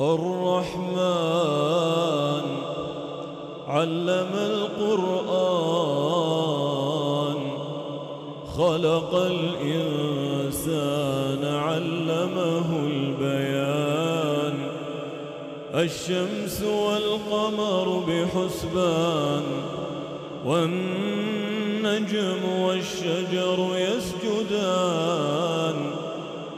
الرحمن علم القرآن خلق الإنسان علمه البيان الشمس والقمر بحسبان والنجم والشجر يسجدان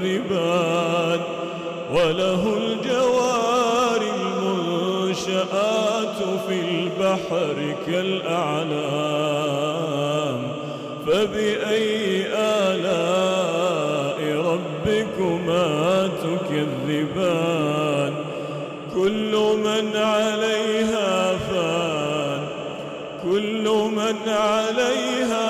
تكذبان وله الجوار المنشآت في البحر كالأعلام فبأي آلاء ربكما تكذبان؟ كل من عليها فان كل من عليها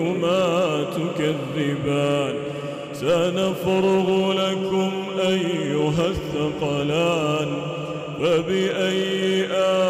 ربكما تكذبان. سنفرغ لكم أيها الثقلان. فبأي آلاء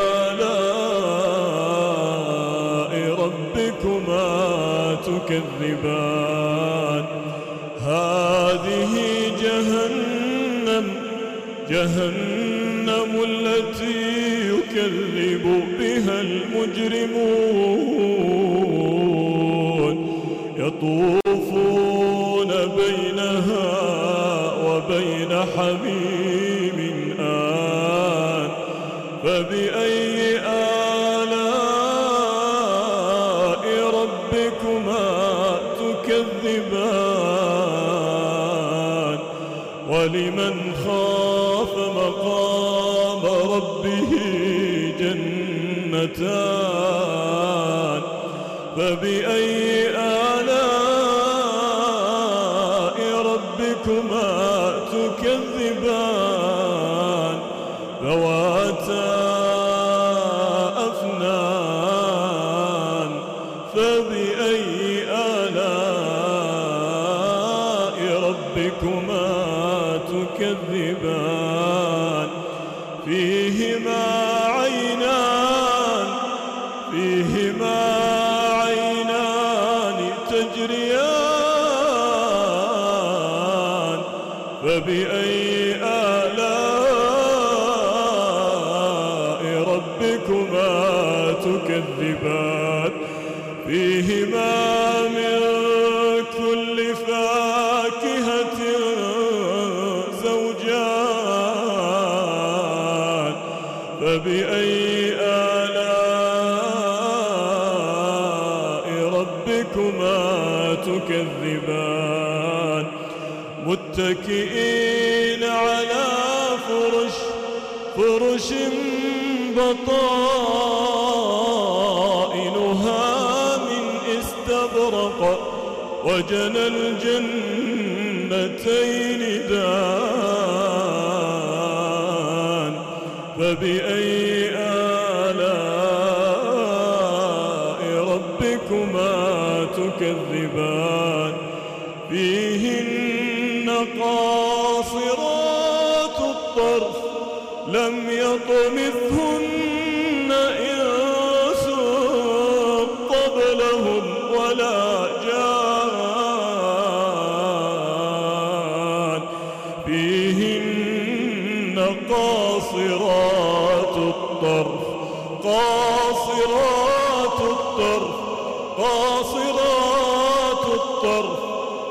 تكذبان هذه جهنم جهنم التي يكذب بها المجرمون. يطوفون بينها وبين حميم آن. فبأي جنتان فبأي آلاء ربكما تكذبان؟ ذواتا أفنان فبأي آلاء ربكما تكذبان؟ فيهما فيهما عينان تجريان فبأي آلاء ربكما تكذبان؟ فيهما من متكئين على فرش فرش بطائنها من استبرق. وجنى الجنتين دان فبأي آلاء ربكما تكذبان؟ فيهن قاصرات الطرف لم يطمثهن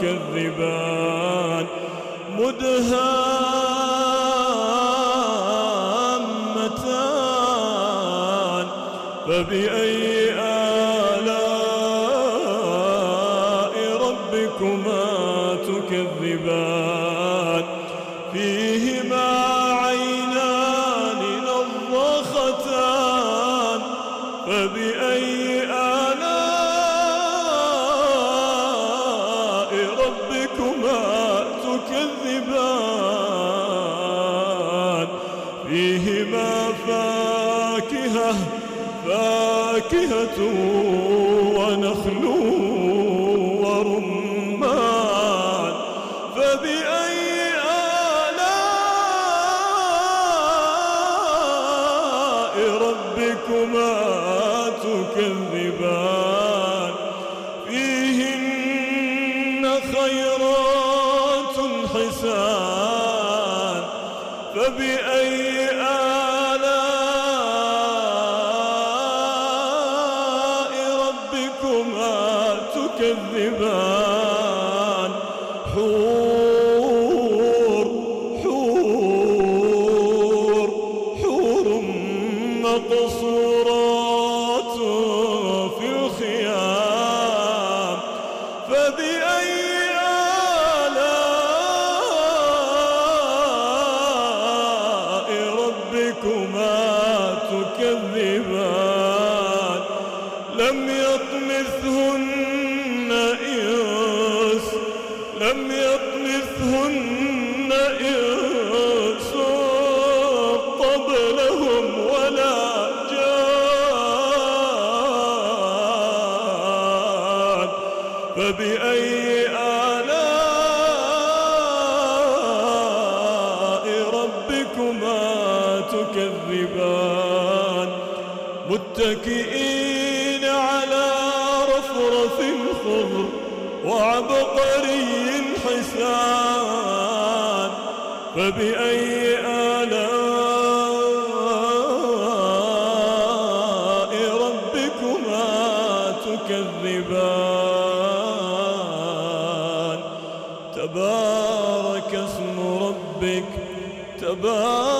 تكذبان مدهامتان فبأي آلاء ربكما تكذبان؟ فيهما عينان نضختان فبأي فاكهة ونخل ورمان. فبأي آلاء ربكما تكذبان؟ تكذبان. حور حور حور مقصورات في الخيام. فبأي آلاء ربكما تكذبان؟ تكذبان متكئين على رفرف خضر وعبقري حسان فبأي آلاء ربكما تكذبان؟ تبارك اسم ربك تبارك